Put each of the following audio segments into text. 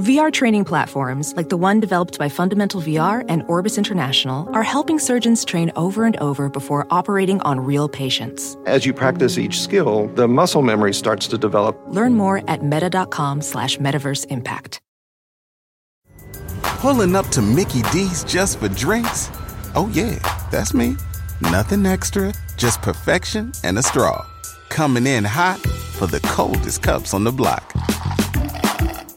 VR training platforms, like the one developed by Fundamental VR and Orbis International, are helping surgeons train over and over before operating on real patients. As you practice each skill, the muscle memory starts to develop. Learn more at meta.com slash metaverse impact. Pulling up to Mickey D's just for drinks? Oh, yeah, that's me. Nothing extra, just perfection and a straw. Coming in hot for the coldest cups on the block.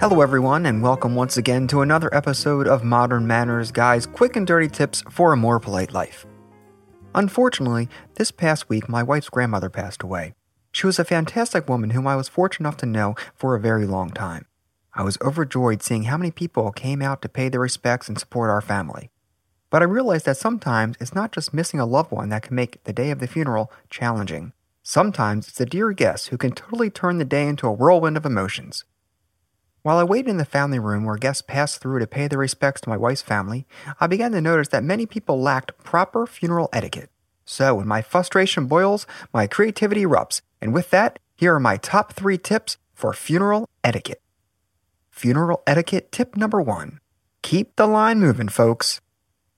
Hello, everyone, and welcome once again to another episode of Modern Manners Guy's quick and dirty tips for a more polite life. Unfortunately, this past week my wife's grandmother passed away. She was a fantastic woman whom I was fortunate enough to know for a very long time. I was overjoyed seeing how many people came out to pay their respects and support our family. But I realized that sometimes it's not just missing a loved one that can make the day of the funeral challenging. Sometimes it's the dear guest who can totally turn the day into a whirlwind of emotions. While I waited in the family room where guests passed through to pay their respects to my wife's family, I began to notice that many people lacked proper funeral etiquette. So, when my frustration boils, my creativity erupts, and with that, here are my top three tips for funeral etiquette. Funeral etiquette tip number one keep the line moving, folks.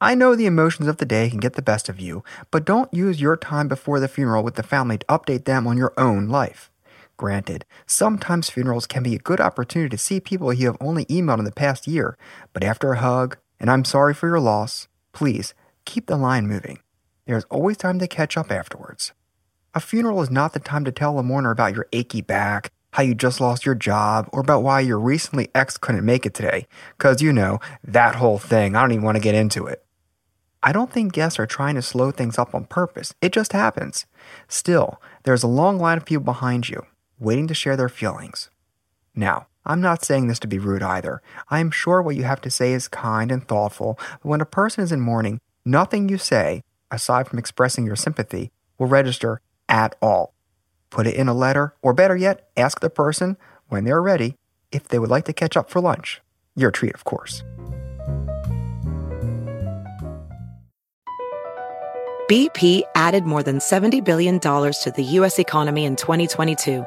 I know the emotions of the day can get the best of you, but don't use your time before the funeral with the family to update them on your own life. Granted, sometimes funerals can be a good opportunity to see people you have only emailed in the past year, but after a hug, and I'm sorry for your loss, please keep the line moving. There's always time to catch up afterwards. A funeral is not the time to tell a mourner about your achy back, how you just lost your job, or about why your recently ex couldn't make it today, because you know, that whole thing, I don't even want to get into it. I don't think guests are trying to slow things up on purpose, it just happens. Still, there's a long line of people behind you waiting to share their feelings. Now, I'm not saying this to be rude either. I am sure what you have to say is kind and thoughtful, but when a person is in mourning, nothing you say, aside from expressing your sympathy, will register at all. Put it in a letter, or better yet, ask the person, when they're ready, if they would like to catch up for lunch. Your treat, of course. BP added more than $70 billion to the U.S. economy in 2022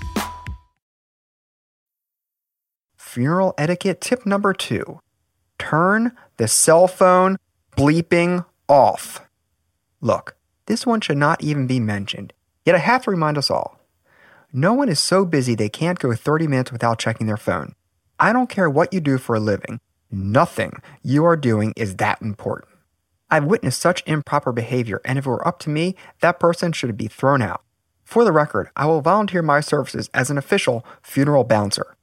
Funeral etiquette tip number two turn the cell phone bleeping off. Look, this one should not even be mentioned, yet I have to remind us all. No one is so busy they can't go 30 minutes without checking their phone. I don't care what you do for a living, nothing you are doing is that important. I've witnessed such improper behavior, and if it were up to me, that person should be thrown out. For the record, I will volunteer my services as an official funeral bouncer.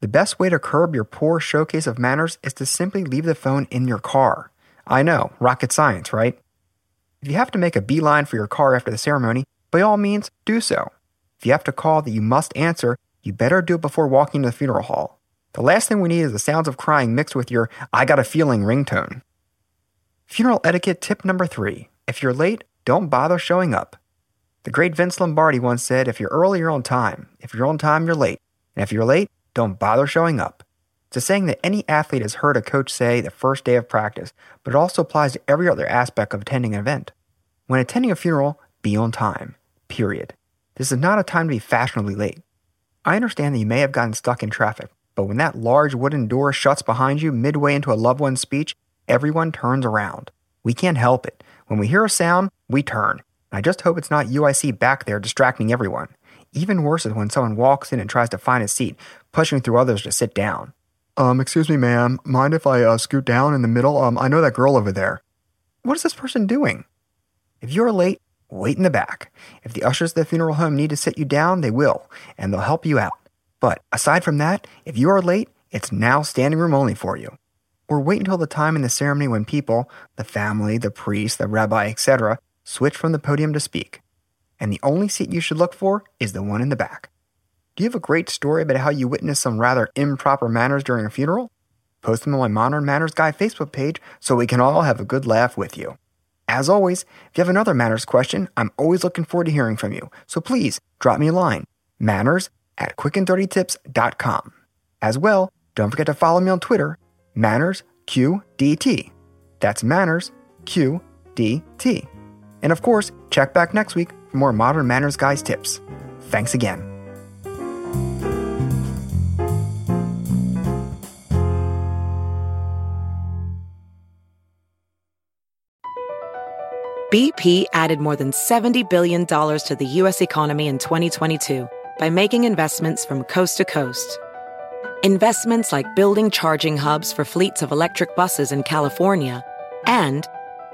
The best way to curb your poor showcase of manners is to simply leave the phone in your car. I know, rocket science, right? If you have to make a beeline for your car after the ceremony, by all means, do so. If you have to call that you must answer, you better do it before walking to the funeral hall. The last thing we need is the sounds of crying mixed with your I got a feeling ringtone. Funeral etiquette tip number three if you're late, don't bother showing up. The great Vince Lombardi once said, if you're early, you're on time. If you're on time, you're late. And if you're late, don't bother showing up. It's a saying that any athlete has heard a coach say the first day of practice, but it also applies to every other aspect of attending an event. When attending a funeral, be on time. Period. This is not a time to be fashionably late. I understand that you may have gotten stuck in traffic, but when that large wooden door shuts behind you midway into a loved one's speech, everyone turns around. We can't help it. When we hear a sound, we turn. I just hope it's not UIC back there distracting everyone. Even worse is when someone walks in and tries to find a seat, pushing through others to sit down. Um, excuse me, ma'am. Mind if I uh, scoot down in the middle? Um, I know that girl over there. What is this person doing? If you're late, wait in the back. If the ushers at the funeral home need to sit you down, they will, and they'll help you out. But aside from that, if you are late, it's now standing room only for you. Or wait until the time in the ceremony when people, the family, the priest, the rabbi, etc., switch from the podium to speak. And the only seat you should look for is the one in the back. Do you have a great story about how you witnessed some rather improper manners during a funeral? Post them on my Modern Manners Guy Facebook page so we can all have a good laugh with you. As always, if you have another manners question, I'm always looking forward to hearing from you. So please drop me a line. Manners at quickanddirtytips.com. As well, don't forget to follow me on Twitter, MannersQDT. That's Manners QDT. And of course, check back next week for more Modern Manners Guys tips. Thanks again. BP added more than $70 billion to the U.S. economy in 2022 by making investments from coast to coast. Investments like building charging hubs for fleets of electric buses in California and